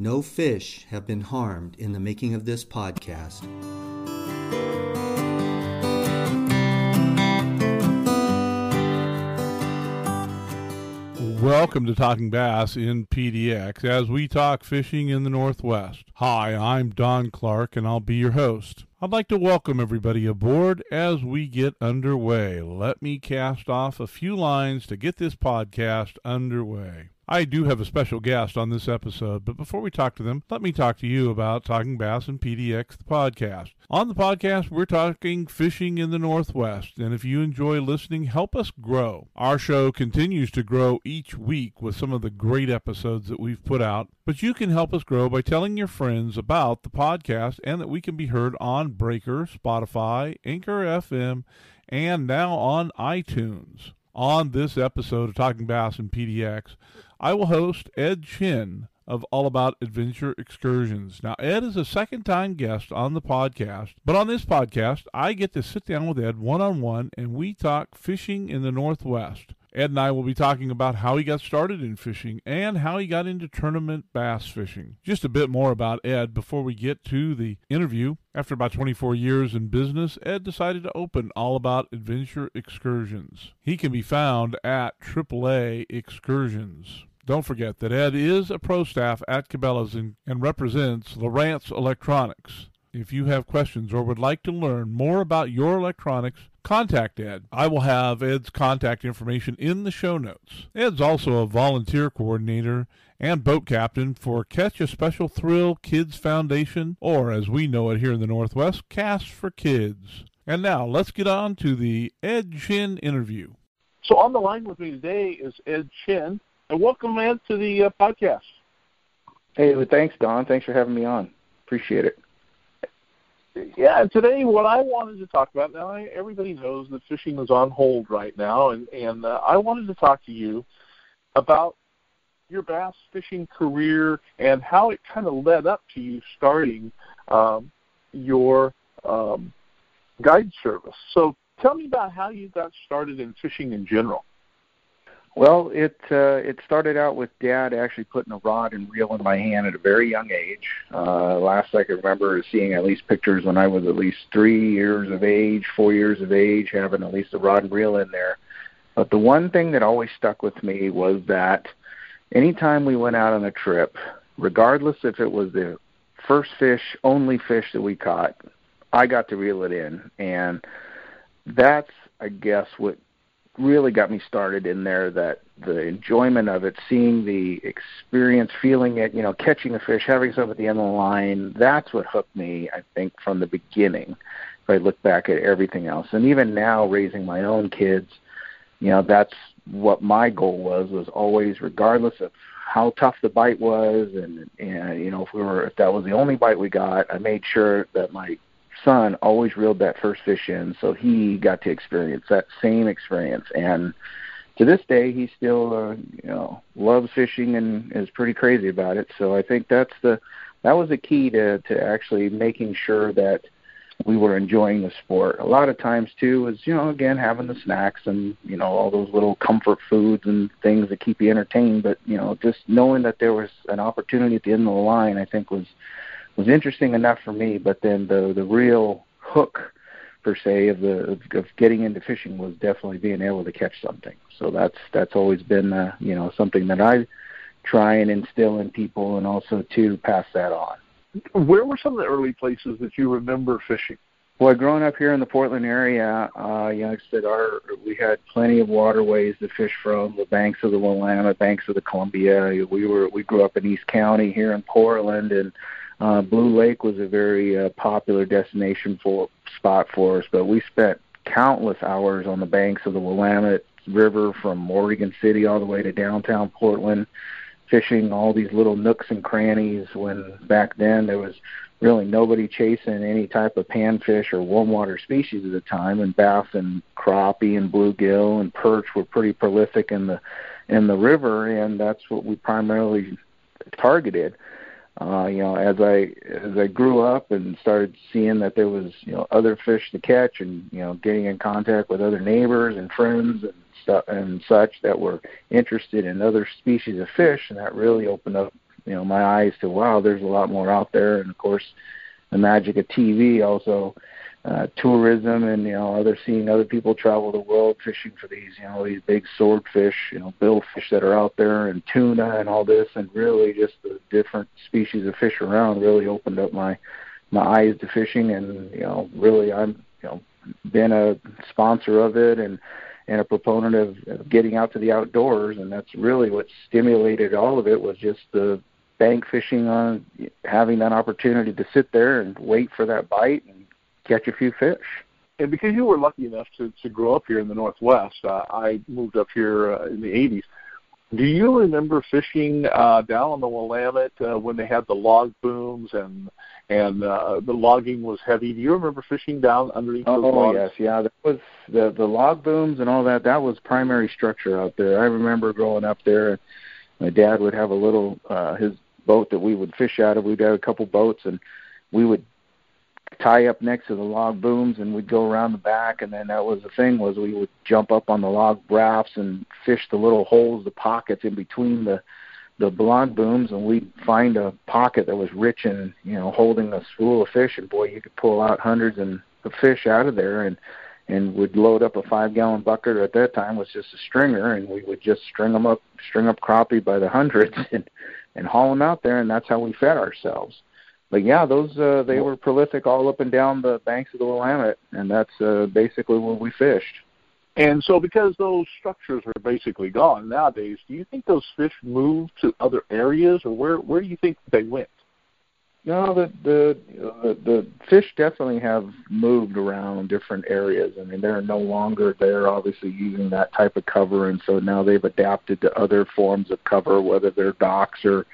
No fish have been harmed in the making of this podcast. Welcome to Talking Bass in PDX as we talk fishing in the Northwest. Hi, I'm Don Clark and I'll be your host. I'd like to welcome everybody aboard as we get underway. Let me cast off a few lines to get this podcast underway. I do have a special guest on this episode, but before we talk to them, let me talk to you about Talking Bass and PDX, the podcast. On the podcast, we're talking fishing in the Northwest, and if you enjoy listening, help us grow. Our show continues to grow each week with some of the great episodes that we've put out, but you can help us grow by telling your friends about the podcast and that we can be heard on Breaker, Spotify, Anchor FM, and now on iTunes. On this episode of Talking Bass and PDX, I will host Ed Chin of All About Adventure Excursions. Now, Ed is a second time guest on the podcast, but on this podcast, I get to sit down with Ed one on one and we talk fishing in the Northwest. Ed and I will be talking about how he got started in fishing and how he got into tournament bass fishing. Just a bit more about Ed before we get to the interview. After about 24 years in business, Ed decided to open All About Adventure Excursions. He can be found at AAA Excursions. Don't forget that Ed is a pro staff at Cabela's and, and represents Lowrance Electronics. If you have questions or would like to learn more about your electronics, contact Ed. I will have Ed's contact information in the show notes. Ed's also a volunteer coordinator and boat captain for Catch a Special Thrill Kids Foundation, or as we know it here in the Northwest, Cast for Kids. And now let's get on to the Ed Chin interview. So on the line with me today is Ed Chin, and welcome, Ed, to the uh, podcast. Hey, thanks, Don. Thanks for having me on. Appreciate it. Yeah, today what I wanted to talk about now, I, everybody knows that fishing is on hold right now, and and uh, I wanted to talk to you about your bass fishing career and how it kind of led up to you starting um, your um, guide service. So tell me about how you got started in fishing in general. Well, it uh, it started out with Dad actually putting a rod and reel in my hand at a very young age. Uh, last I can remember is seeing at least pictures when I was at least three years of age, four years of age, having at least a rod and reel in there. But the one thing that always stuck with me was that anytime we went out on a trip, regardless if it was the first fish, only fish that we caught, I got to reel it in, and that's I guess what really got me started in there that the enjoyment of it, seeing the experience, feeling it, you know, catching a fish, having stuff at the end of the line, that's what hooked me, I think, from the beginning. If I look back at everything else. And even now raising my own kids, you know, that's what my goal was, was always regardless of how tough the bite was and and you know if we were if that was the only bite we got, I made sure that my son always reeled that first fish in, so he got to experience that same experience. And to this day, he still, uh, you know, loves fishing and is pretty crazy about it. So I think that's the that was the key to to actually making sure that we were enjoying the sport. A lot of times too is you know again having the snacks and you know all those little comfort foods and things that keep you entertained. But you know just knowing that there was an opportunity at the end of the line, I think was was interesting enough for me. But then the the real hook per se of the of, of getting into fishing was definitely being able to catch something. So that's that's always been uh, you know something that I try and instill in people, and also to pass that on. Where were some of the early places that you remember fishing? Well, growing up here in the Portland area, uh, you know, like I said, our we had plenty of waterways to fish from, the banks of the Willamette, banks of the Columbia. We were we grew up in East County here in Portland, and uh, Blue Lake was a very uh, popular destination for spot for us, but we spent countless hours on the banks of the Willamette River from Oregon City all the way to downtown Portland, fishing all these little nooks and crannies. When back then there was really nobody chasing any type of panfish or warm water species at the time, and bass and crappie and bluegill and perch were pretty prolific in the in the river, and that's what we primarily targeted Uh, you know, as I as I grew up and started seeing that there was you know other fish to catch, and you know, getting in contact with other neighbors and friends and stuff and such that were interested in other species of fish, and that really opened up you know my eyes to wow, there's a lot more out there, and of course, the magic of TV also. Uh, tourism and you know other seeing other people travel the world fishing for these you know these big swordfish you know billfish that are out there and tuna and all this. And really just the different species of fish around really opened up my my eyes to fishing. And you know really I'm you know been a sponsor of it and and a proponent of, of getting out to the outdoors, and that's really what stimulated all of it was just the bank fishing on having that opportunity to sit there and wait for that bite and catch a few fish. And because you were lucky enough to to grow up here in the Northwest, uh, I moved up here uh, in the '80s. Do you remember fishing uh, down on the Willamette uh, when they had the log booms and and uh, the logging was heavy. Do you remember fishing down underneath oh, those logs? Oh yes, yeah. That was the the log booms and all that. That was primary structure out there. I remember growing up there. My dad would have a little uh, his boat that we would fish out of. We'd have a couple boats, and we would tie up next to the log booms, and we'd go around the back. And then that was the thing was we would jump up on the log rafts and fish the little holes, the pockets in between the the log booms. And we'd find a pocket that was rich in you know holding a spool of fish. And boy you could pull out hundreds of fish out of there. And and would load up a five gallon bucket at that time was just a stringer. And we would just string them up string up crappie by the hundreds and and haul them out there. And that's how we fed ourselves but yeah those uh they were prolific all up and down the banks of the willamette and that's uh basically where we fished and so, because those structures are basically gone nowadays, do you think those fish moved to other areas, or where where do you think they went? No, the the the, the fish definitely have moved around different areas. I mean, they're no longer they're obviously using that type of cover, and so now they've adapted to other forms of cover, whether they're docks or,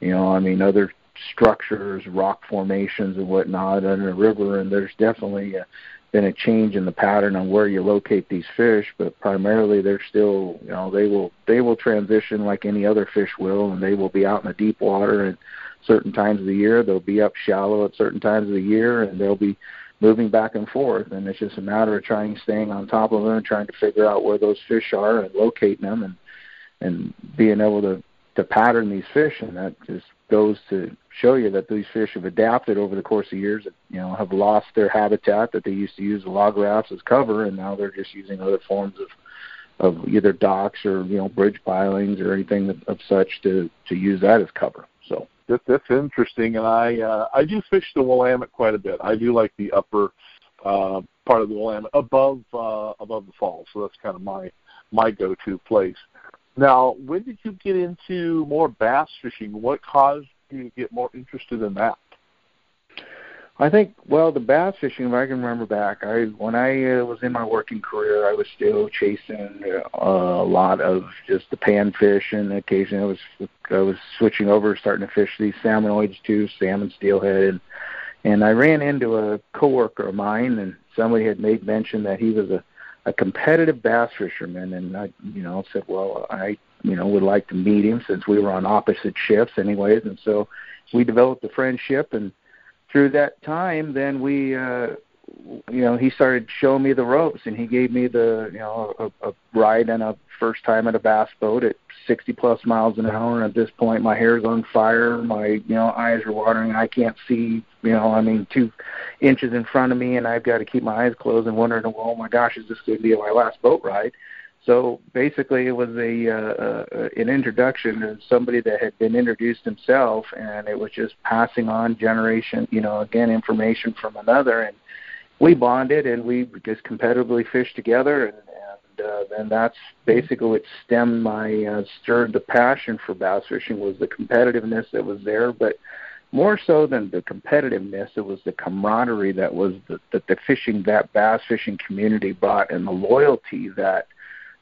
you know, I mean, other structures, rock formations, and whatnot in a river. And there's definitely a, been a change in the pattern on where you locate these fish, but primarily they're still, you know, they will they will transition like any other fish will, and they will be out in the deep water at certain times of the year. They'll be up shallow at certain times of the year, and they'll be moving back and forth. And it's just a matter of trying staying on top of them and trying to figure out where those fish are and locating them and and being able to to pattern these fish, and that just goes to show you that these fish have adapted over the course of years. You know, have lost their habitat that they used to use the log rafts as cover, and now they're just using other forms of of either docks or you know bridge pilings or anything of such to to use that as cover. So that, that's interesting, and I uh, I do fish the Willamette quite a bit. I do like the upper uh, part of the Willamette above uh, above the falls, so that's kind of my my go-to place. Now, when did you get into more bass fishing? What caused you to get more interested in that? I think well, the bass fishing. If I can remember back, I when I uh, was in my working career, I was still chasing uh, a lot of just the panfish, and occasionally I was I was switching over, starting to fish these salmonoids too, salmon, steelhead, and and I ran into a coworker of mine, and somebody had made mention that he was a a competitive bass fisherman, and I, you know, said, well, I, you know, would like to meet him since we were on opposite shifts, anyways, and so we developed a friendship, and through that time, then we, uh, you know, he started showing me the ropes, and he gave me the, you know, a, a ride on a first time at a bass boat at 60 plus miles an hour. And at this point, my hair's on fire. My, you know, eyes are watering. I can't see, you know, I mean, two inches in front of me, and I've got to keep my eyes closed and wondering, oh my gosh, is this going to be my last boat ride? So basically, it was a uh, uh, an introduction to somebody that had been introduced himself, and it was just passing on generation, you know, again information from another, and we bonded and we just competitively fished together, and, uh, then that's basically what stemmed my uh, stirred the passion for bass fishing was the competitiveness that was there, but more so than the competitiveness, it was the camaraderie that was the, that the fishing that bass fishing community brought, and the loyalty that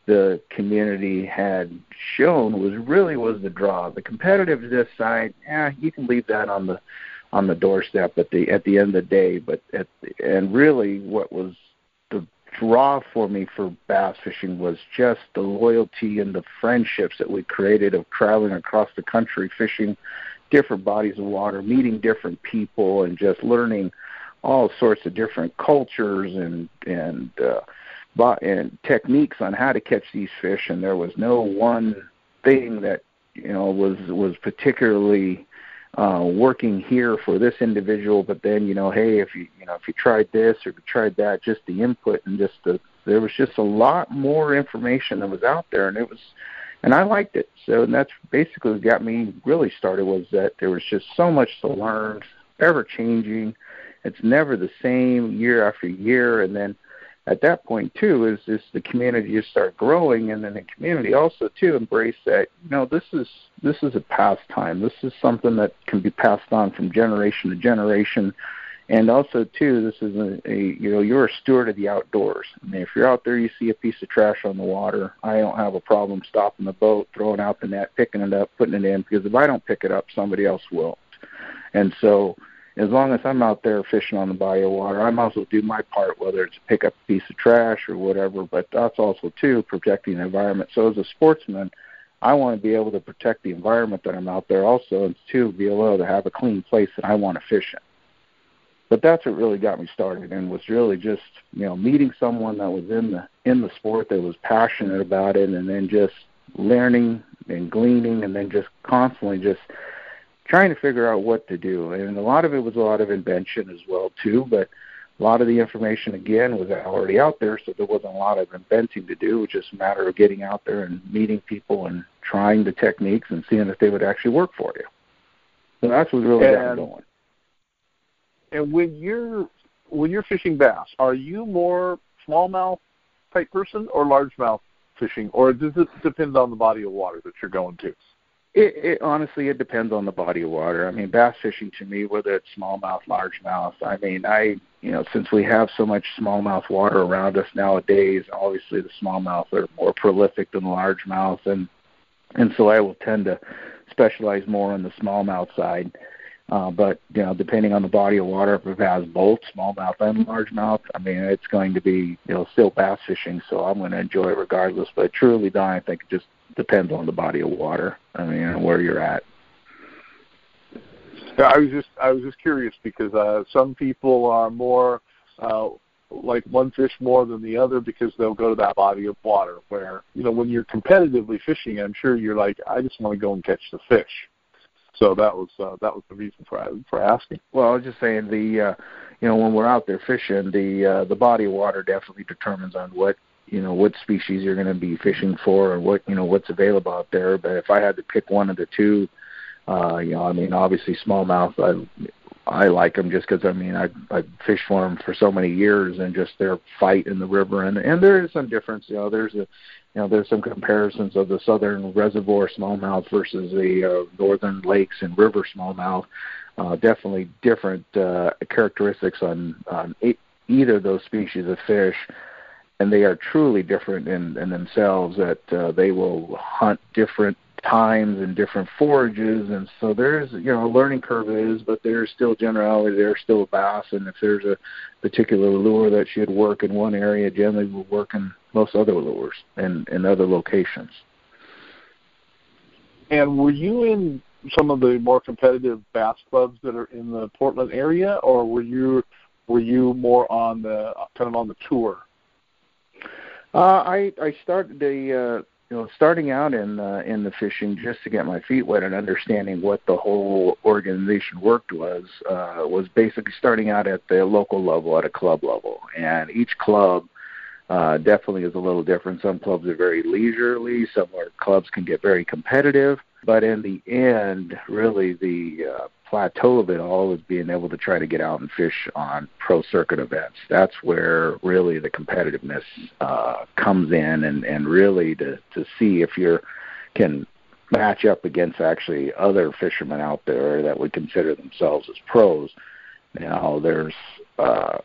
the community had shown was really was the draw. The competitiveness side, yeah, you can leave that on the on the doorstep at the at the end of the day. But at and really, what was the draw for me for bass fishing was just the loyalty and the friendships that we created of traveling across the country fishing different bodies of water meeting different people and just learning all sorts of different cultures and and uh and techniques on how to catch these fish and there was no one thing that you know was was particularly uh, working here for this individual, but then you know, hey, if you you know if you tried this or if you tried that, just the input and just the there was just a lot more information that was out there, and it was, and I liked it. So and that's basically what got me really started was that there was just so much to learn, ever changing. It's never the same year after year, and then at that point too is is the community just start growing and then the community also too embrace that you know this is this is a pastime. This is something that can be passed on from generation to generation. And also too this is a, a you know you're a steward of the outdoors. I mean if you're out there you see a piece of trash on the water. I don't have a problem stopping the boat throwing out the net picking it up putting it in because if i don't pick it up somebody else will. And so as long as I'm out there fishing on the body of water, I might as well do my part, whether it's pick up a piece of trash or whatever. But that's also too protecting the environment. So as a sportsman, I want to be able to protect the environment that I'm out there also, and to be able to have a clean place that I want to fish in. But that's what really got me started, and was really just you know meeting someone that was in the in the sport that was passionate about it, and then just learning and gleaning, and then just constantly just trying to figure out what to do. And a lot of it was a lot of invention as well too, but a lot of the information again was already out there, so there wasn't a lot of inventing to do. It was just a matter of getting out there and meeting people and trying the techniques and seeing if they would actually work for you. So that's what really got me going. And when you're when you're fishing bass, are you more smallmouth type person or largemouth fishing, or does it depend on the body of water that you're going to? It, it honestly it depends on the body of water. I mean, bass fishing to me, whether it's smallmouth, largemouth. I mean, I you know since we have so much smallmouth water around us nowadays, obviously the smallmouth are more prolific than the largemouth, and and so I will tend to specialize more on the smallmouth side. Uh, but you know, depending on the body of water, if it has both smallmouth and largemouth, I mean, it's going to be you know still bass fishing. So I'm going to enjoy it regardless. But truly, Don, I think it just depends on the body of water. I mean, and where you're at. Yeah, I was just I was just curious because uh, some people are more uh, like one fish more than the other because they'll go to that body of water where you know when you're competitively fishing, I'm sure you're like I just want to go and catch the fish. So that was uh, that was the reason for for asking. Well, I was just saying the uh, you know when we're out there fishing, the uh, the body of water definitely determines on what you know what species you're going to be fishing for or what you know what's available out there. But if I had to pick one of the two, uh, you know, I mean, obviously smallmouth. I I like them just because I mean I I fished for them for so many years and just their fight in the river and and there is some difference. You know, there's a you know there's some comparisons of the southern reservoir smallmouth versus the uh, northern lakes and river smallmouth. Uh, definitely different uh, characteristics on on either of those species of fish and they are truly different in, in themselves. That uh, they will hunt different times and different forages, and so there's you know a learning curve is, but there's still generality. There's still a bass, and if there's a particular lure that should work in one area, generally will work in most other lures and in other locations. And were you in some of the more competitive bass clubs that are in the Portland area, or were you were you more on the kind of on the tour? Uh, I I started the uh, you know starting out in uh, in the fishing just to get my feet wet and understanding what the whole organization worked was uh, was basically starting out at the local level at a club level, and each club uh, definitely is a little different. Some clubs are very leisurely, some are, clubs can get very competitive, but in the end, really the uh, plateau of it all is being able to try to get out and fish on pro circuit events. That's where really the competitiveness uh, comes in, and and really to to see if you're can match up against actually other fishermen out there that would consider themselves as pros. Now there's uh,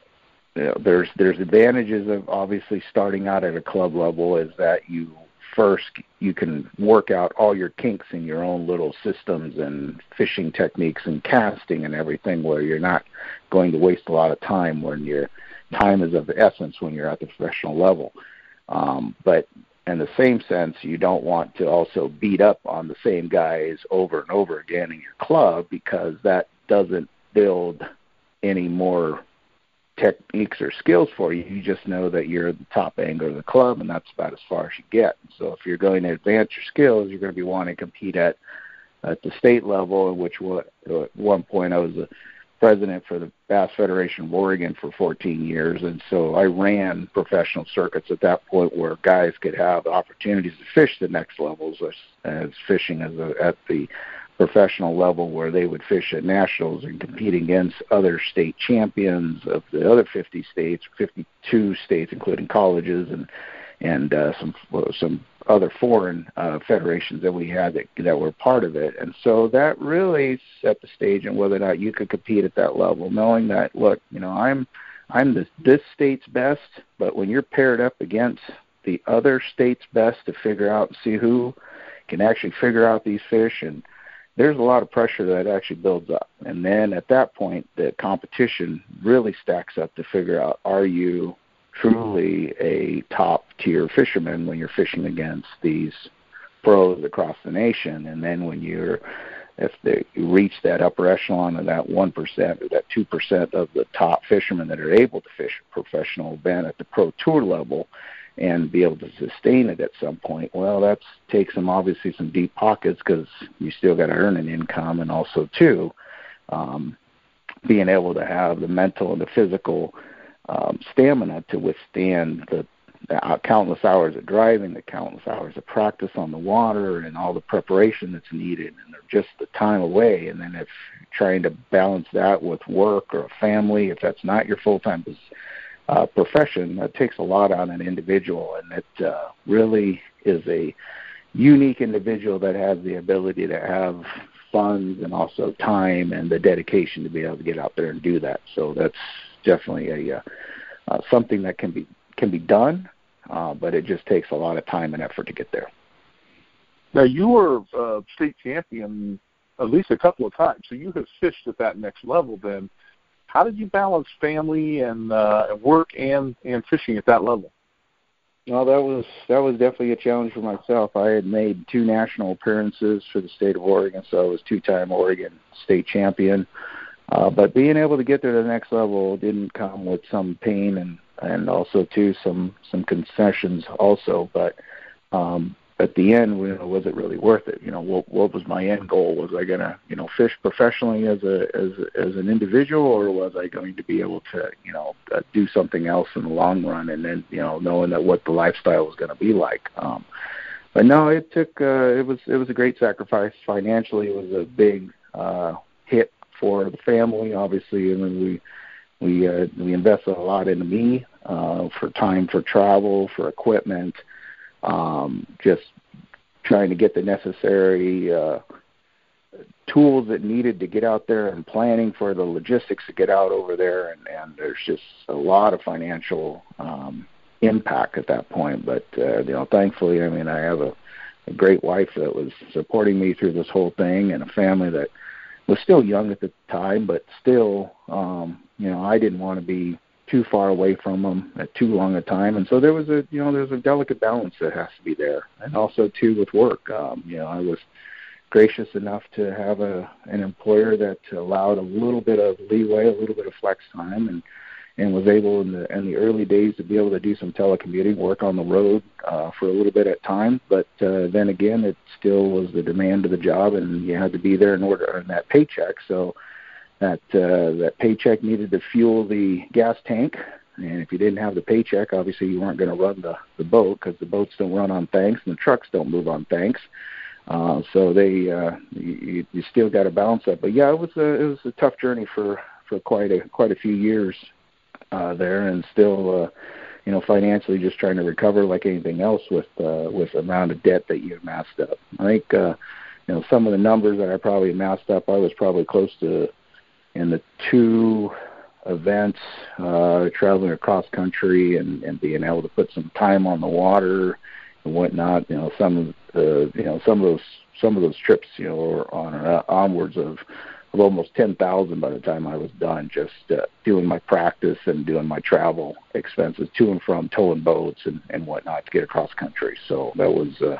you know, there's there's advantages of obviously starting out at a club level is that you first you can work out all your kinks in your own little systems and fishing techniques and casting and everything where you're not going to waste a lot of time when your time is of the essence when you're at the professional level. Um, but in the same sense, you don't want to also beat up on the same guys over and over again in your club because that doesn't build any more techniques or skills for you. You just know that you're the top angler of the club, and that's about as far as you get. So if you're going to advance your skills, you're going to be wanting to compete at at the state level, in which what, uh, at one point I was a president for the Bass Federation of Oregon for 14 years, and so I ran professional circuits at that point where guys could have opportunities to fish the next levels as, as fishing as a, at the professional level where they would fish at nationals and compete against other state champions of the other 50 states, 52 states, including colleges and and uh, some some other foreign uh, federations that we had that that were part of it. And so that really set the stage on whether or not you could compete at that level, knowing that look, you know, I'm I'm this this state's best, but when you're paired up against the other state's best to figure out and see who can actually figure out these fish and there's a lot of pressure that actually builds up. And then at that point, the competition really stacks up to figure out are you truly a top tier fisherman when you're fishing against these pros across the nation. And then when you're if they, you reach that upper echelon of that one percent or that two percent of the top fishermen that are able to fish a professional event at the pro tour level, and be able to sustain it at some point. Well, that takes some obviously some deep pockets because you still got to earn an income, and also too, um, being able to have the mental and the physical um, stamina to withstand the, the countless hours of driving, the countless hours of practice on the water, and all the preparation that's needed, and just the time away. And then if trying to balance that with work or a family, if that's not your full time uh, profession that takes a lot on an individual, and it uh, really is a unique individual that has the ability to have funds and also time and the dedication to be able to get out there and do that. So that's definitely a uh, uh, something that can be can be done, uh, but it just takes a lot of time and effort to get there. Now you were uh, state champion at least a couple of times, so you have fished at that next level. Then how did you balance family and uh, work and and fishing at that level? Well, that was that was definitely a challenge for myself. I had made two national appearances for the state of Oregon, so I was two-time Oregon state champion. Uh, but being able to get there to the next level didn't come with some pain and and also too some some concessions also. But um, at the end, you know, was it really worth it? You know, what what was my end goal? Was I gonna, you know, fish professionally as a as as an individual, or was I going to be able to, you know, uh, do something else in the long run? And then, you know, knowing that what the lifestyle was going to be like. Um, but no, it took. Uh, it was it was a great sacrifice financially. It was a big uh, hit for the family, obviously, and then we we uh, we invested a lot into me uh, for time for travel, for equipment um, just trying to get the necessary uh, tools that needed to get out there and planning for the logistics to get out over there. And, and there's just a lot of financial um, impact at that point. But uh, you know thankfully I mean I have a, a great wife that was supporting me through this whole thing and a family that was still young at the time but still um you know I didn't want to be too far away from them at too long a time. And so there was a you know there's a delicate balance that has to be there. And also too with work um you know i was gracious enough to have a an employer that allowed a little bit of leeway a little bit of flex time and and was able in the in the early days to be able to do some telecommuting work on the road uh for a little bit at time. But uh then again it still was the demand of the job and you had to be there in order to earn that paycheck. So that uh, that paycheck needed to fuel the gas tank, and if you didn't have the paycheck, obviously you weren't going to run the the boat because the boats don't run on tanks and the trucks don't move on tanks. Uh, so they uh, you, you still got to balance that. But yeah, it was a it was a tough journey for for quite a quite a few years uh, there, and still. Uh, you know, financially, just trying to recover like anything else with uh, with amount of debt that you amassed up. I think, uh, you know, some of the numbers that I probably amassed up, I was probably close to in the two events, uh, traveling across country and, and being able to put some time on the water and whatnot. You know, some of the you know some of those some of those trips, you know, were on uh, onwards of of almost ten thousand by the time I was done, just uh, doing my practice and doing my travel expenses to and from towing boats and and whatnot to get across country. So that was uh,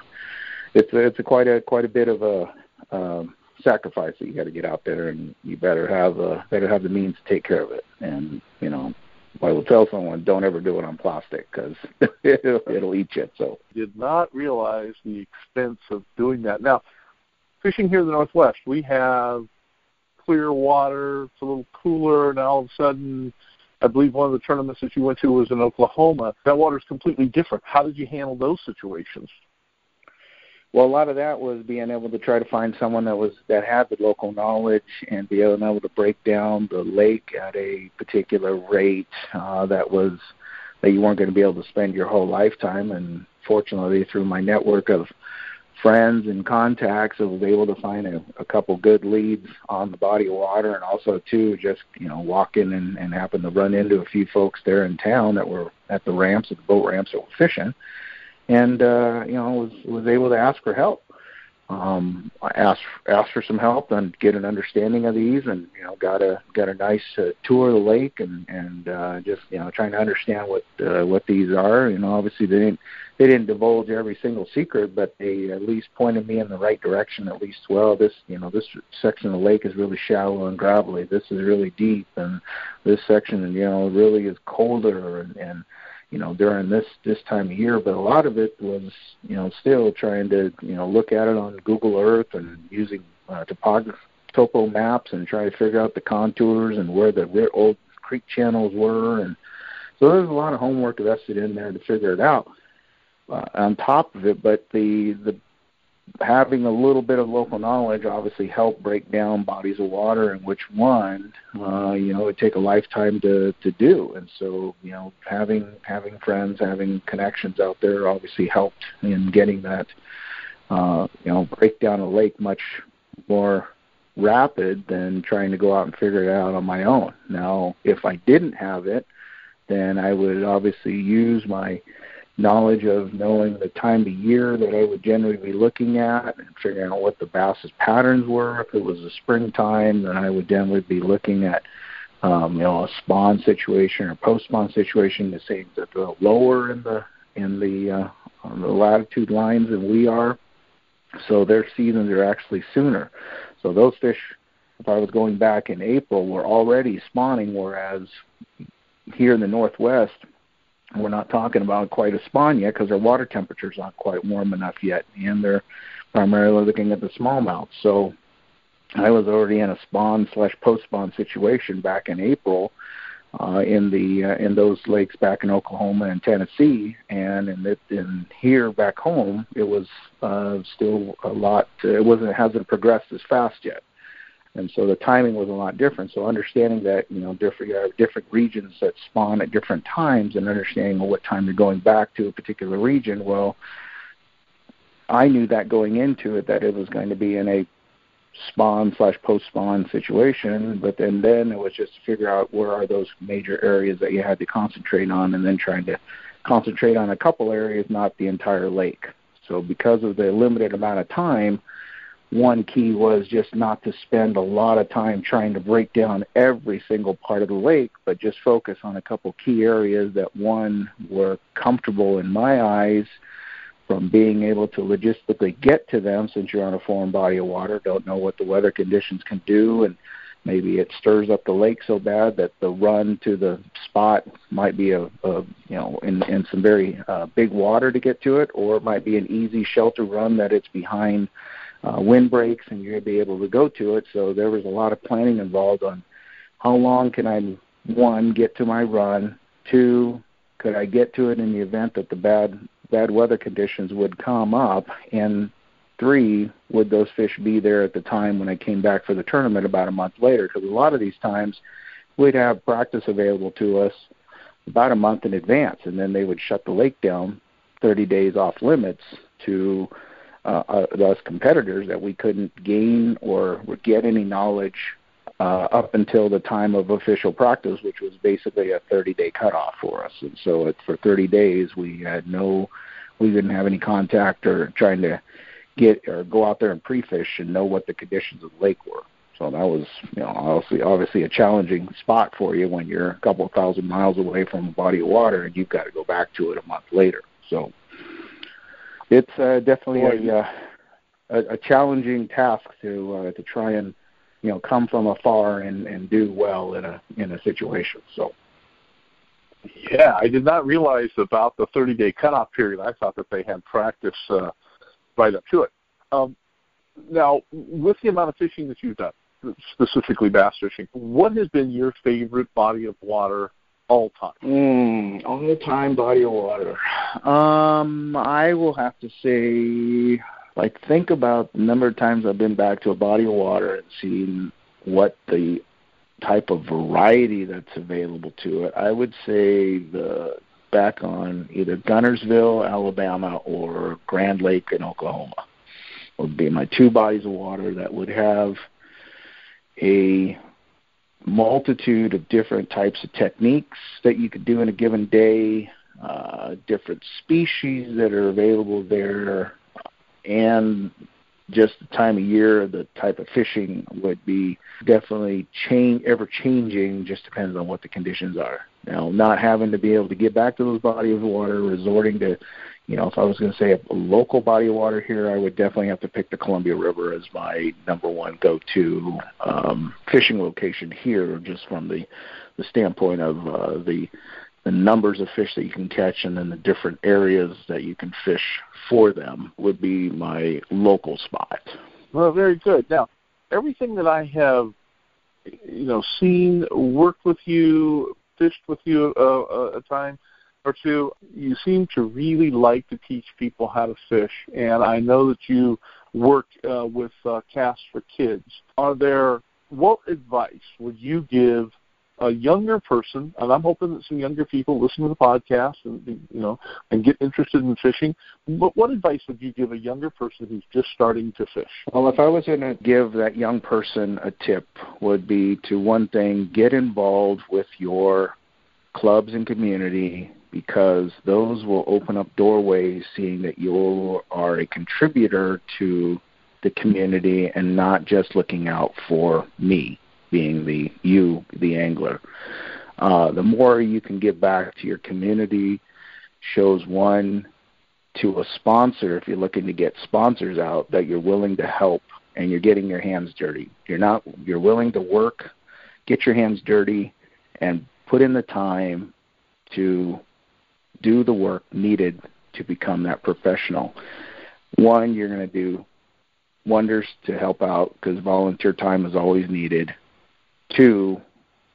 it's it's a quite a quite a bit of a um, sacrifice that you got to get out there, and you better have uh, better have the means to take care of it. And you know, I will tell someone don't ever do it on plastic because it'll, it'll eat you. So did not realize the expense of doing that. Now, fishing here in the Northwest, we have clear water. It's a little cooler, and all of a sudden, I believe one of the tournaments that you went to was in Oklahoma. That water is completely different. How did you handle those situations? Well, a lot of that was being able to try to find someone that was that had the local knowledge and be able to break down the lake at a particular rate uh, that was that you weren't going to be able to spend your whole lifetime. And fortunately, through my network of friends and contacts, I was able to find a, a couple good leads on the body of water, and also too just you know walking and, and happen to run into a few folks there in town that were at the ramps, at the boat ramps that were fishing and uh, you know was was able to ask for help. Um, I asked asked for some help and get an understanding of these, and you know got a got a nice uh, tour of the lake and and uh, just you know trying to understand what uh, what these are. You know, obviously they didn't they didn't divulge every single secret, but they at least pointed me in the right direction. At least, well, this you know this section of the lake is really shallow and gravelly. This is really deep, and this section you know really is colder and and you know during this this time of year but a lot of it was you know still trying to you know look at it on google earth and using uh, topography topo maps and try to figure out the contours and where the old creek channels were. And so there's a lot of homework invested in there to figure it out uh, on top of it. But the the having a little bit of local knowledge obviously helped break down bodies of water and which one uh you know it take a lifetime to to do. And so you know having having friends having connections out there obviously helped in getting that uh you know break down a lake much more rapid than trying to go out and figure it out on my own. Now if i didn't have it then i would obviously use my knowledge of knowing the time of year that I would generally be looking at and figuring out what the bass's patterns were. If it was a springtime, then I would generally be looking at um, you know a spawn situation or post spawn situation to say that they're lower in the in the uh, on the latitude lines than we are. So their seasons are actually sooner. So those fish, if I was going back in April, were already spawning, whereas here in the Northwest, we're not talking about quite a spawn yet because our water temperatures aren't quite warm enough yet, and they're primarily looking at the smallmouth. So I was already in a spawn slash post spawn situation back in April uh, in the uh, in those lakes back in Oklahoma and Tennessee, and in, it, in here back home, it was uh, still a lot. It wasn't it hasn't progressed as fast yet and so the timing was a lot different. So understanding that you know different you have different regions that spawn at different times, and understanding what time they're going back to a particular region. Well, I knew that going into it that it was going to be in a spawn slash post spawn situation, but then then it was just to figure out where are those major areas that you had to concentrate on, and then trying to concentrate on a couple areas, not the entire lake. So because of the limited amount of time one key was just not to spend a lot of time trying to break down every single part of the lake, but just focus on a couple key areas that one were comfortable in my eyes from being able to logistically get to them since you're on a foreign body of water, don't know what the weather conditions can do and maybe it stirs up the lake so bad that the run to the spot might be a, a you know in in some very uh, big water to get to it or it might be an easy shelter run that it's behind uh, windbreaks and to be able to go to it. So there was a lot of planning involved on how long can I, one, get to my run, two, could I get to it in the event that the bad bad weather conditions would come up, and three, would those fish be there at the time when I came back for the tournament about a month later? Because a lot of these times we'd have practice available to us about a month in advance, and then they would shut the lake down 30 days off limits to uh, uh, us competitors that we couldn't gain or get any knowledge uh, up until the time of official practice, which was basically a 30-day cutoff for us. And so it, for 30 days, we had no, we didn't have any contact or trying to get or go out there and pre-fish and know what the conditions of the lake were. So that was, you know, obviously obviously a challenging spot for you when you're a couple thousand miles away from a body of water and you've got to go back to it a month later. So it's uh, definitely a, uh, a a challenging task to uh, to try and you know come from afar and and do well in a in a situation. So. Yeah, I did not realize about the 30 day cutoff period. I thought that they had practice uh, right up to it. Um, now, with the amount of fishing that you've done, specifically bass fishing, what has been your favorite body of water all time? Mm, all time body of water. Um, I will have to say, like, think about the number of times I've been back to a body of water and seen what the type of variety that's available to it. I would say the back on either Guntersville, Alabama, or Grand Lake in Oklahoma would be my two bodies of water that would have a multitude of different types of techniques that you could do in a given day, uh, different species that are available there, and just the time of year, the type of fishing would be definitely change ever changing. Just depends on what the conditions are. Now, not having to be able to get back to those bodies of water, resorting to, you know, if I was going to say a, local body of water here, I would definitely have to pick the Columbia River as my number one go-to um, fishing location here, just from the the standpoint of uh, the the numbers of fish that you can catch and then the different areas that you can fish for them would be my local spot. Well, very good. Now, everything that I have, you know, seen, worked with you, fished with you a, a time or two, you seem to really like to teach people how to fish, and I know that you work uh, with uh, Casts for Kids. Are there what advice would you give a younger person, and I'm hoping that some younger people listen to the podcast and you know and get interested in fishing. But what advice would you give a younger person who's just starting to fish? Well, if I was going to give that young person a tip, would be to one thing: get involved with your clubs and community because those will open up doorways, seeing that you are a contributor to the community and not just looking out for me being the you, the angler. Uh, the more you can give back to your community shows one to a sponsor if you're looking to get sponsors out that you're willing to help and you're getting your hands dirty. You're not you're willing to work, get your hands dirty and put in the time to do the work needed to become that professional. One, you're going to do wonders to help out because volunteer time is always needed. Two,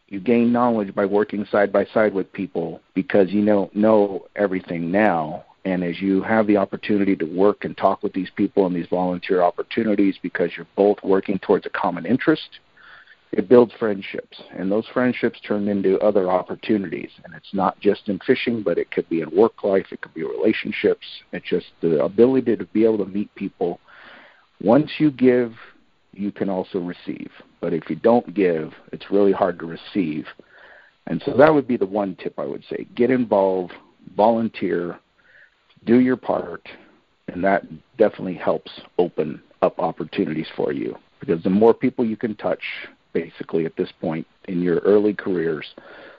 you gain knowledge by working side by side with people because you don't know everything now. And as you have the opportunity to work and talk with these people and these volunteer opportunities because you're both working towards a common interest, it builds friendships. And those friendships turn into other opportunities. And it's not just in fishing, but it could be in work life, it could be relationships. It's just the ability to be able to meet people. Once you give, you can also receive. But if you don't give, it's really hard to receive. And so that would be the one tip I would say. Get involved, volunteer, do your part, and that definitely helps open up opportunities for you. Because the more people you can touch, basically, at this point in your early careers,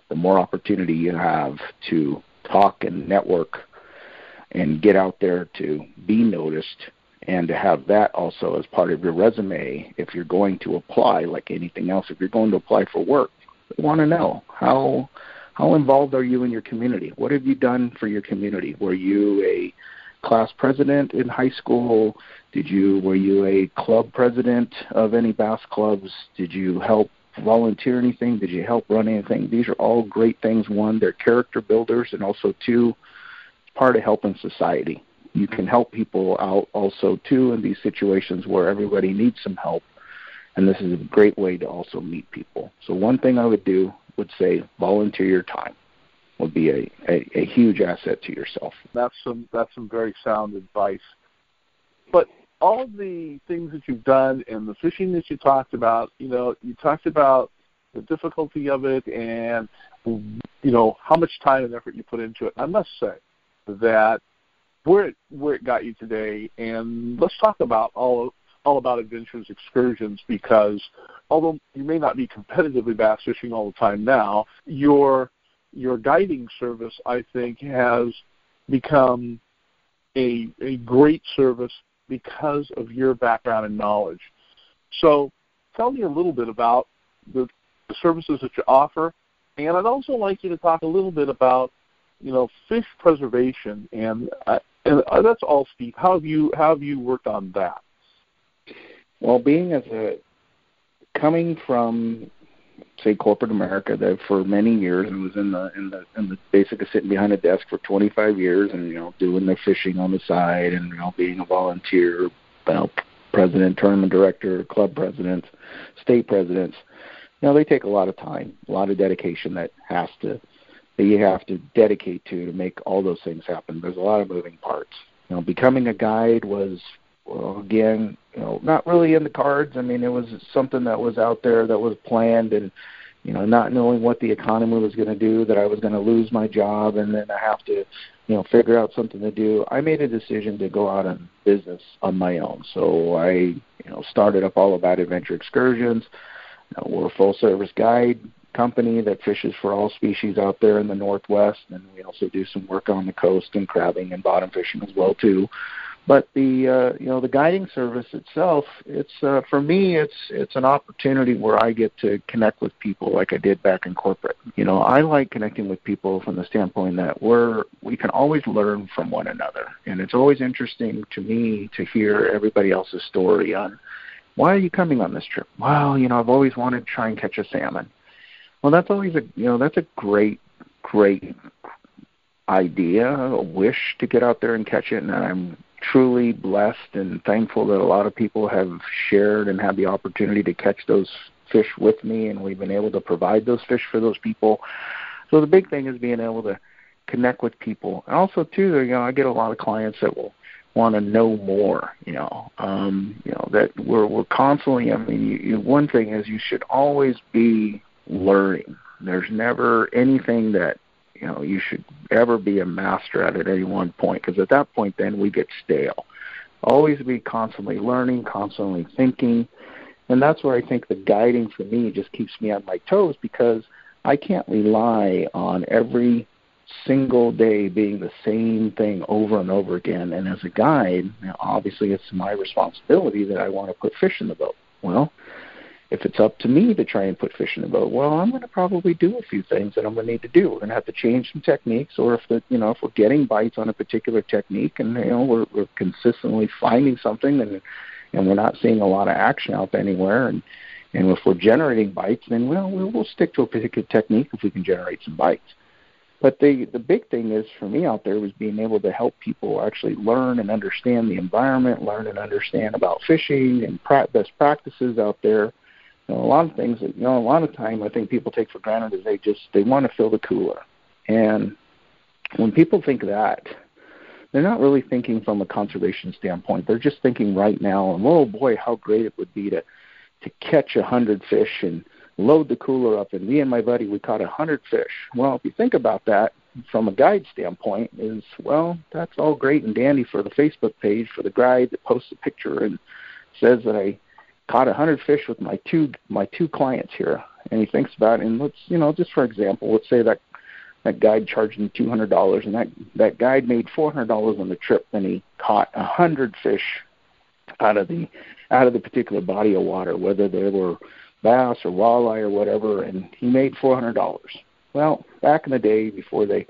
the more opportunity you have to talk and network and get out there to be noticed and to have that also as part of your resume if you're going to apply like anything else if you're going to apply for work they want to know how how involved are you in your community? What have you done for your community? Were you a class president in high school? Did you were you a club president of any bass clubs? Did you help volunteer anything? Did you help run anything? These are all great things one they're character builders and also two part of helping society you can help people out also too in these situations where everybody needs some help. And this is a great way to also meet people. So one thing i would do would say volunteer your time would be a, a, a huge asset to yourself. That's some that's some very sound advice. But all the things that you've done and the fishing that you talked about you know you talked about the difficulty of it and you know how much time and effort you put into it. I must say that where it where it got you today, and let's talk about all all about adventures excursions because although you may not be competitively bass fishing all the time now, your your guiding service I think has become a a great service because of your background and knowledge. So tell me a little bit about the, the services that you offer And I'd also like you to talk a little bit about, you know, fish preservation, and, uh, and uh, that's all, Steve. How have you how have you worked on that? Well, being as a coming from say corporate America that for many years and was in the in the in the basically sitting behind a desk for 25 years and you know doing the fishing on the side and you know being a volunteer, you know, president, tournament director, club president, state presidents. You know, they take a lot of time, a lot of dedication that has to that you have to dedicate to to make all those things happen. There's a lot of moving parts. You know, becoming a guide was well, again, you know, not really in the cards. I mean, it was something that was out there that was planned, and you know, not knowing what the economy was going to do, that I was going to lose my job, and then I have to, you know, figure out something to do. I made a decision to go out on business on my own. So I, you know, started up all about adventure excursions. You know, we're a full service guide company that fishes for all species out there in the northwest, and we also do some work on the coast and crabbing and bottom fishing as well too. But the uh, you know the guiding service itself, it's uh, for me, it's it's an opportunity where I get to connect with people like I did back in corporate. You know, I like connecting with people from the standpoint that we're we can always learn from one another, and it's always interesting to me to hear everybody else's story on why are you coming on this trip? Well, you know, I've always wanted to try and catch a salmon. Well, that's always a you know that's a great great idea, a wish to get out there and catch it, and I'm truly blessed and thankful that a lot of people have shared and had the opportunity to catch those fish with me, and we've been able to provide those fish for those people. So the big thing is being able to connect with people, and also too, you know, I get a lot of clients that will want to know more. You know, um, you know that we're we're constantly. I mean, you, you, one thing is you should always be learning. There's never anything that you know you should ever be a master at at any one point because at that point then we get stale. Always be constantly learning constantly thinking and that's where i think the guiding for me just keeps me on my toes because i can't rely on every single day being the same thing over and over again. And as a guide obviously it's my responsibility that i want to put fish in the boat. Well if it's up to me to try and put fish in the boat, well, I'm going to probably do a few things that I'm going to need to do. We're going to have to change some techniques, or if the, you know, if we're getting bites on a particular technique, and you know, we're, we're consistently finding something, and and we're not seeing a lot of action out there anywhere, and and if we're generating bites, then well, we'll, we'll stick to a particular technique if we can generate some bites. But the the big thing is for me out there was being able to help people actually learn and understand the environment, learn and understand about fishing and pra- best practices out there know, a lot of things that you know a lot of time I think people take for granted is they just they want to fill the cooler, and when people think that, they're not really thinking from a conservation standpoint. They're just thinking right now, and oh boy, how great it would be to to catch a hundred fish and load the cooler up. And me and my buddy, we caught a hundred fish. Well, if you think about that from a guide standpoint, is well, that's all great and dandy for the Facebook page for the guide that posts a picture and says that I caught a hundred fish with my two my two clients here. And he thinks about it and let's you know just for example let's say that that guide charged him two hundred dollars and that that guide made four hundred dollars on the trip and he caught a hundred fish out of the out of the particular body of water whether they were bass or walleye or whatever and he made four hundred dollars. Well back in the day before they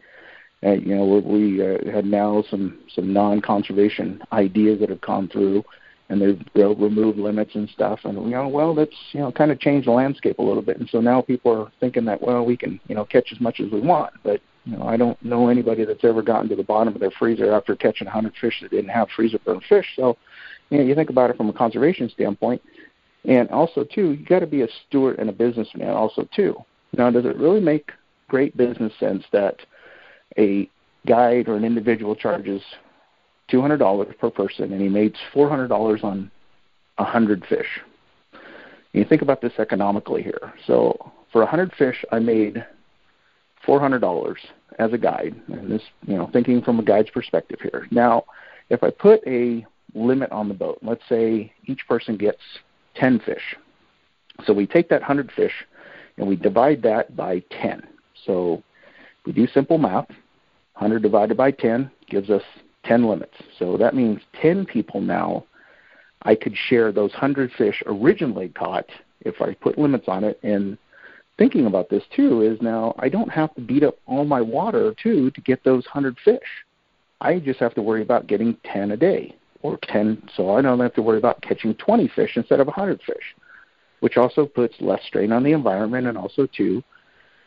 uh, you know we, we uh, had now some some non conservation ideas that have come through and they they'll remove limits and stuff. And you know well that's you know kind of changed the landscape a little bit. And so now people are thinking that well we can you know catch as much as we want. But you know I don't know anybody that's ever gotten to the bottom of their freezer after catching hundred fish that didn't have freezer burn fish. So you know you think about it from a conservation standpoint. And also too you got to be a steward and a businessman also too. Now does it really make great business sense that a guide or an individual charges two hundred dollars per person, and he made four hundred dollars on a hundred fish. And you think about this economically here. So for a hundred fish, I made four hundred dollars as a guide, and this, you know, thinking from a guide's perspective here. Now, if I put a limit on the boat, let's say each person gets ten fish. So we take that hundred fish and we divide that by ten. So we do simple math. 100 divided by 10 gives us 10 limits. So that means 10 people now I could share those 100 fish originally caught if I put limits on it and thinking about this too is now I don't have to beat up all my water too to get those 100 fish. I just have to worry about getting 10 a day or 10, so I don't have to worry about catching 20 fish instead of 100 fish, which also puts less strain on the environment and also too,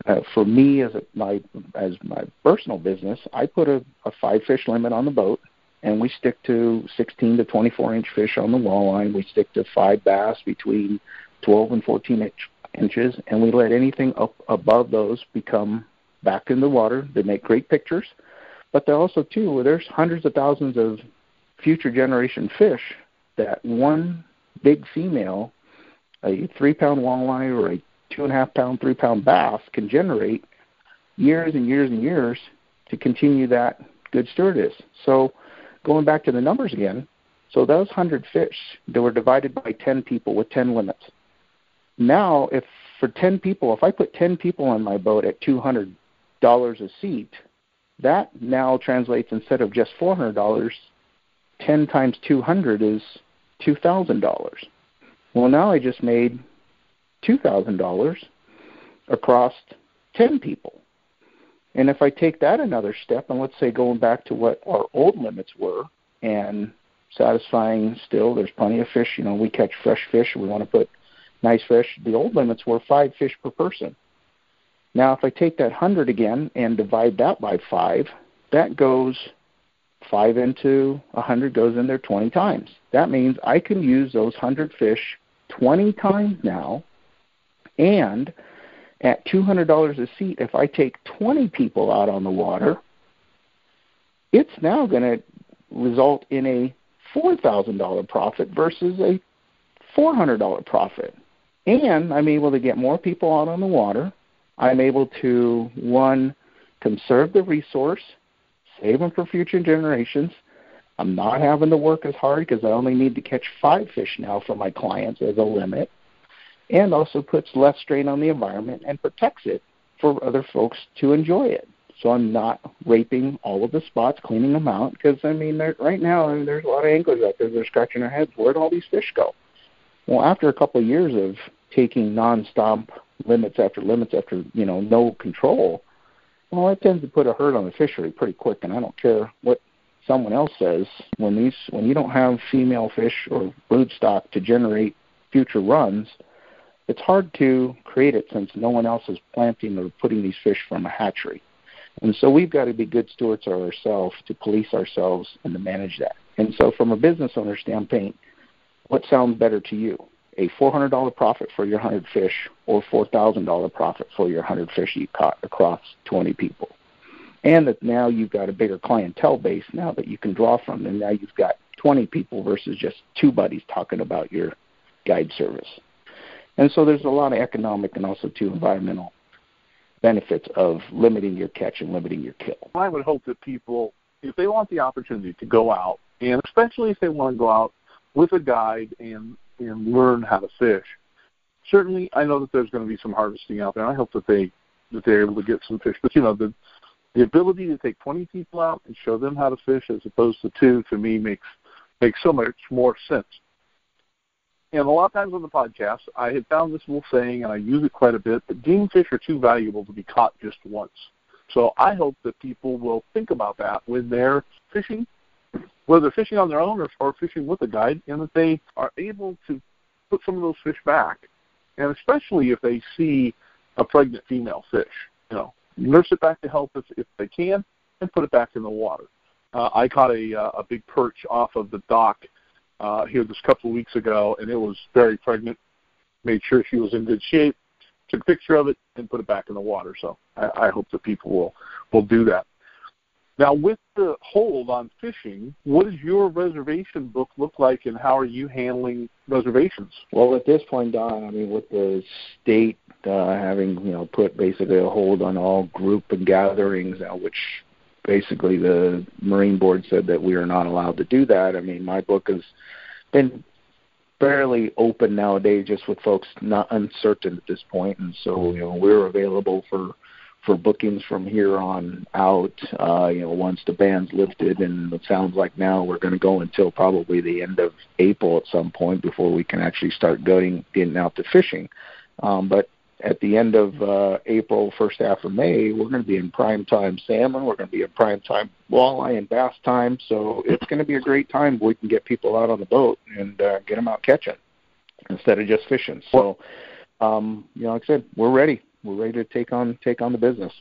uh, for me as my as my personal business, I put a, a five fish limit on the boat, and we stick to 16 to 24 inch fish on the walleye. We stick to five bass between 12 and 14 inch, inches, and we let anything up above those become back in the water. They make great pictures, but they also too there's hundreds of thousands of future generation fish that one big female, a three pound walleye or a two and a half pound, three pound bass can generate years and years and years to continue that good stewardess. So going back to the numbers again, so those hundred fish they were divided by ten people with ten limits. Now if for ten people, if I put ten people on my boat at two hundred dollars a seat, that now translates instead of just four hundred dollars 10 times 200 is $2,000. Well, now I just made $2,000 across 10 people. And if I take that another step, and let's say going back to what our old limits were, and satisfying still, there's plenty of fish. You know, we catch fresh fish. We want to put nice fish. The old limits were five fish per person. Now, if I take that 100 again and divide that by five, that goes 5 into 100 goes in there 20 times. That means I can use those 100 fish 20 times now, and at $200 a seat, if I take 20 people out on the water, it's now going to result in a $4,000 profit versus a $400 profit. And I'm able to get more people out on the water. I'm able to, one, conserve the resource save them for future generations. I'm not having to work as hard because I only need to catch five fish now for my clients as a limit, and also puts less strain on the environment and protects it for other folks to enjoy it. So I'm not raping all of the spots, cleaning them out, because I mean, right now I mean, there's a lot of anglers out there that are scratching their heads. Where'd all these fish go? Well, after a couple of years of taking non-stop limits after limits after you know no control, well, it tends to put a hurt on the fishery pretty quick, and I don't care what someone else says. When these, when you don't have female fish or brood stock to generate future runs, it's hard to create it since no one else is planting or putting these fish from a hatchery. And so we've got to be good stewards of ourselves to police ourselves and to manage that. And so, from a business owner standpoint, what sounds better to you? a $400 profit for your 100 fish or $4,000 profit for your 100 fish you caught across 20 people. And that now you've got a bigger clientele base now that you can draw from, and now you've got 20 people versus just two buddies talking about your guide service. And so there's a lot of economic and also too environmental benefits of limiting your catch and limiting your kill. I would hope that people, if they want the opportunity to go out, and especially if they want to go out with a guide and and learn how to fish. Certainly, I know that there's going to be some harvesting out there. I hope that they that they're able to get some fish. But you know, the the ability to take 20 people out and show them how to fish as opposed to two, to me, makes makes so much more sense. And a lot of times on the podcast, I had found this little saying, and I use it quite a bit, that game fish are too valuable to be caught just once. So I hope that people will think about that when they're fishing whether fishing on their own or, or fishing with a guide, and that they are able to put some of those fish back, and especially if they see a pregnant female fish, you know, nurse it back to health if, if they can, and put it back in the water. Uh, I caught a uh, a big perch off of the dock uh, here just a couple of weeks ago, and it was very pregnant. Made sure she was in good shape, took a picture of it, and put it back in the water. So I, I hope that people will will do that. Now, with the hold on fishing, what does your reservation book look like, and how are you handling reservations? Well, at this point, Don, I mean, with the state uh, having you know put basically a hold on all group and gatherings, now, which basically the Marine Board said that we are not allowed to do that. I mean, my book has been fairly open nowadays, just with folks not uncertain at this point, and so you know we're available for for bookings from here on out. Uh, you know, once the ban's lifted, and it sounds like now we're going to go until probably the end of April at some point before we can actually start going getting out to fishing. Um, but at the end of uh, April, first half of May, we're going to be in prime time salmon. We're going to be in prime time walleye and bass time. So it's going to be a great time. We can get people out on the boat and uh, get them out catching instead of just fishing. So, um, you know, like I said, we're ready. We're ready to take on take on the business.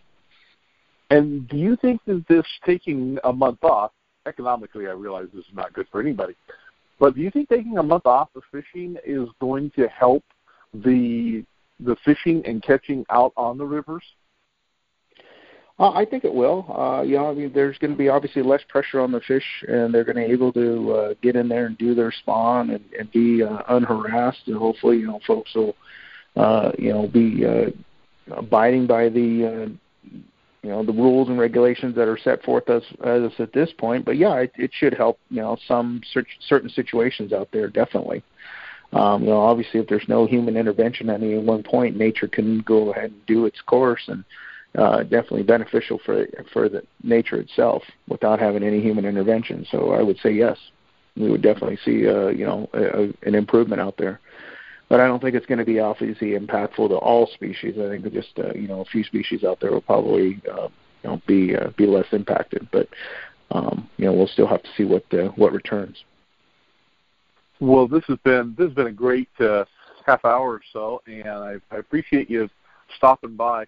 And do you think that this taking a month off, economically, I realize this is not good for anybody, but do you think taking a month off of fishing is going to help the the fishing and catching out on the rivers? Uh, I think it will. Uh, you know, I mean, there's going to be obviously less pressure on the fish, and they're going to be able to uh, get in there and do their spawn and, and be uh, unharassed. And hopefully, you know, folks will, uh, you know, be uh, abiding by the, uh, you know, the rules and regulations that are set forth as as at this point. But yeah, it, it should help. You know, some certain situations out there definitely. Um, you know, obviously, if there's no human intervention at any one point, nature can go ahead and do its course, and uh, definitely beneficial for for the nature itself without having any human intervention. So I would say yes, we would definitely see uh, you know a, an improvement out there. But I don't think it's going to be obviously impactful to all species. I think just uh, you know a few species out there will probably uh, you know be uh, be less impacted. But um, you know we'll still have to see what uh, what returns. Well, this has been this has been a great uh, half hour or so, and I, I appreciate you stopping by.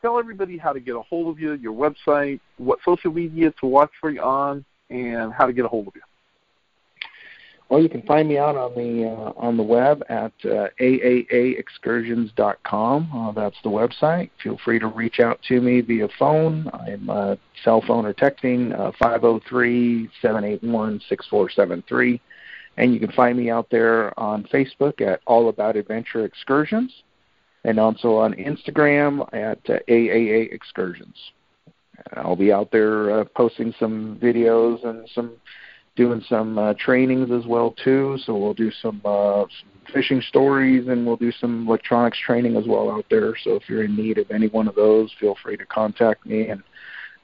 Tell everybody how to get a hold of you, your website, what social media to watch for you on, and how to get a hold of you. Well, you can find me out on the uh, on the web at uh, aaaexcursions.com. Uh, that's the website. Feel free to reach out to me via phone. I'm uh, cell phone or texting uh, 503 781 6473. And you can find me out there on Facebook at All About Adventure Excursions and also on Instagram at uh, AAA Excursions. I'll be out there uh, posting some videos and some doing some uh, trainings as well too. So we'll do some, uh, some fishing stories and we'll do some electronics training as well out there. So if you're in need of any one of those, feel free to contact me and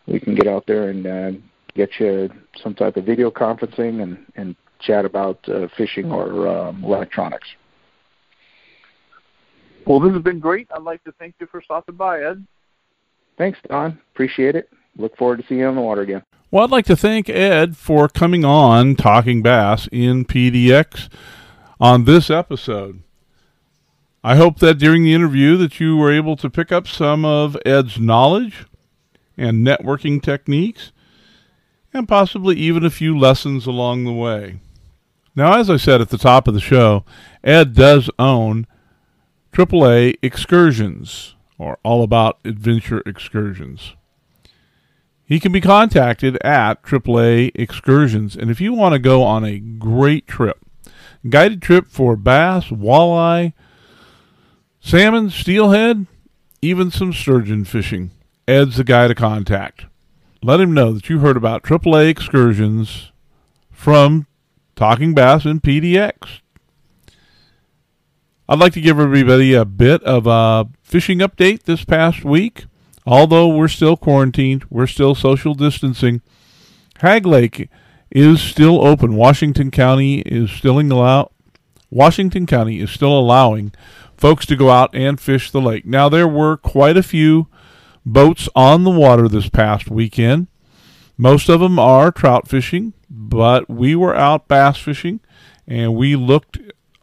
we can get out there and uh, get you some type of video conferencing and, and chat about uh, fishing or um, electronics. Well, this has been great. I'd like to thank you for stopping by, Ed. Thanks, Don. Appreciate it. Look forward to seeing you on the water again. Well, I'd like to thank Ed for coming on Talking Bass in PDX on this episode. I hope that during the interview that you were able to pick up some of Ed's knowledge and networking techniques and possibly even a few lessons along the way. Now, as I said at the top of the show, Ed does own AAA Excursions, or All About Adventure Excursions. He can be contacted at AAA Excursions, and if you want to go on a great trip, guided trip for bass, walleye, salmon, steelhead, even some sturgeon fishing, Ed's the guy to contact. Let him know that you heard about AAA Excursions from Talking Bass and PDX. I'd like to give everybody a bit of a fishing update this past week. Although we're still quarantined, we're still social distancing. Hagg Lake is still open. Washington County is still allow Washington County is still allowing folks to go out and fish the lake. Now there were quite a few boats on the water this past weekend. Most of them are trout fishing, but we were out bass fishing and we looked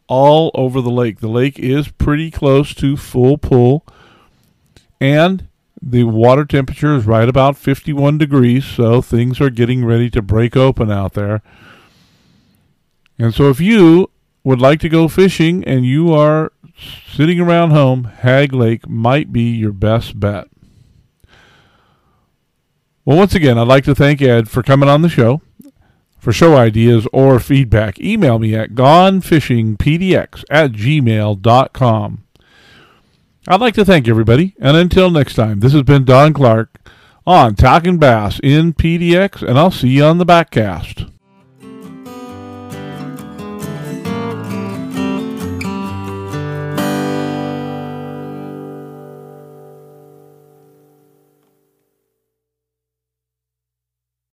all over the lake. The lake is pretty close to full pull and the water temperature is right about 51 degrees, so things are getting ready to break open out there. And so if you would like to go fishing and you are sitting around home, Hagg Lake might be your best bet. Well, once again, I'd like to thank Ed for coming on the show. For show ideas or feedback, email me at gonefishingpdx at gmail.com. I'd like to thank everybody, and until next time, this has been Don Clark on Talking Bass in PDX, and I'll see you on the backcast.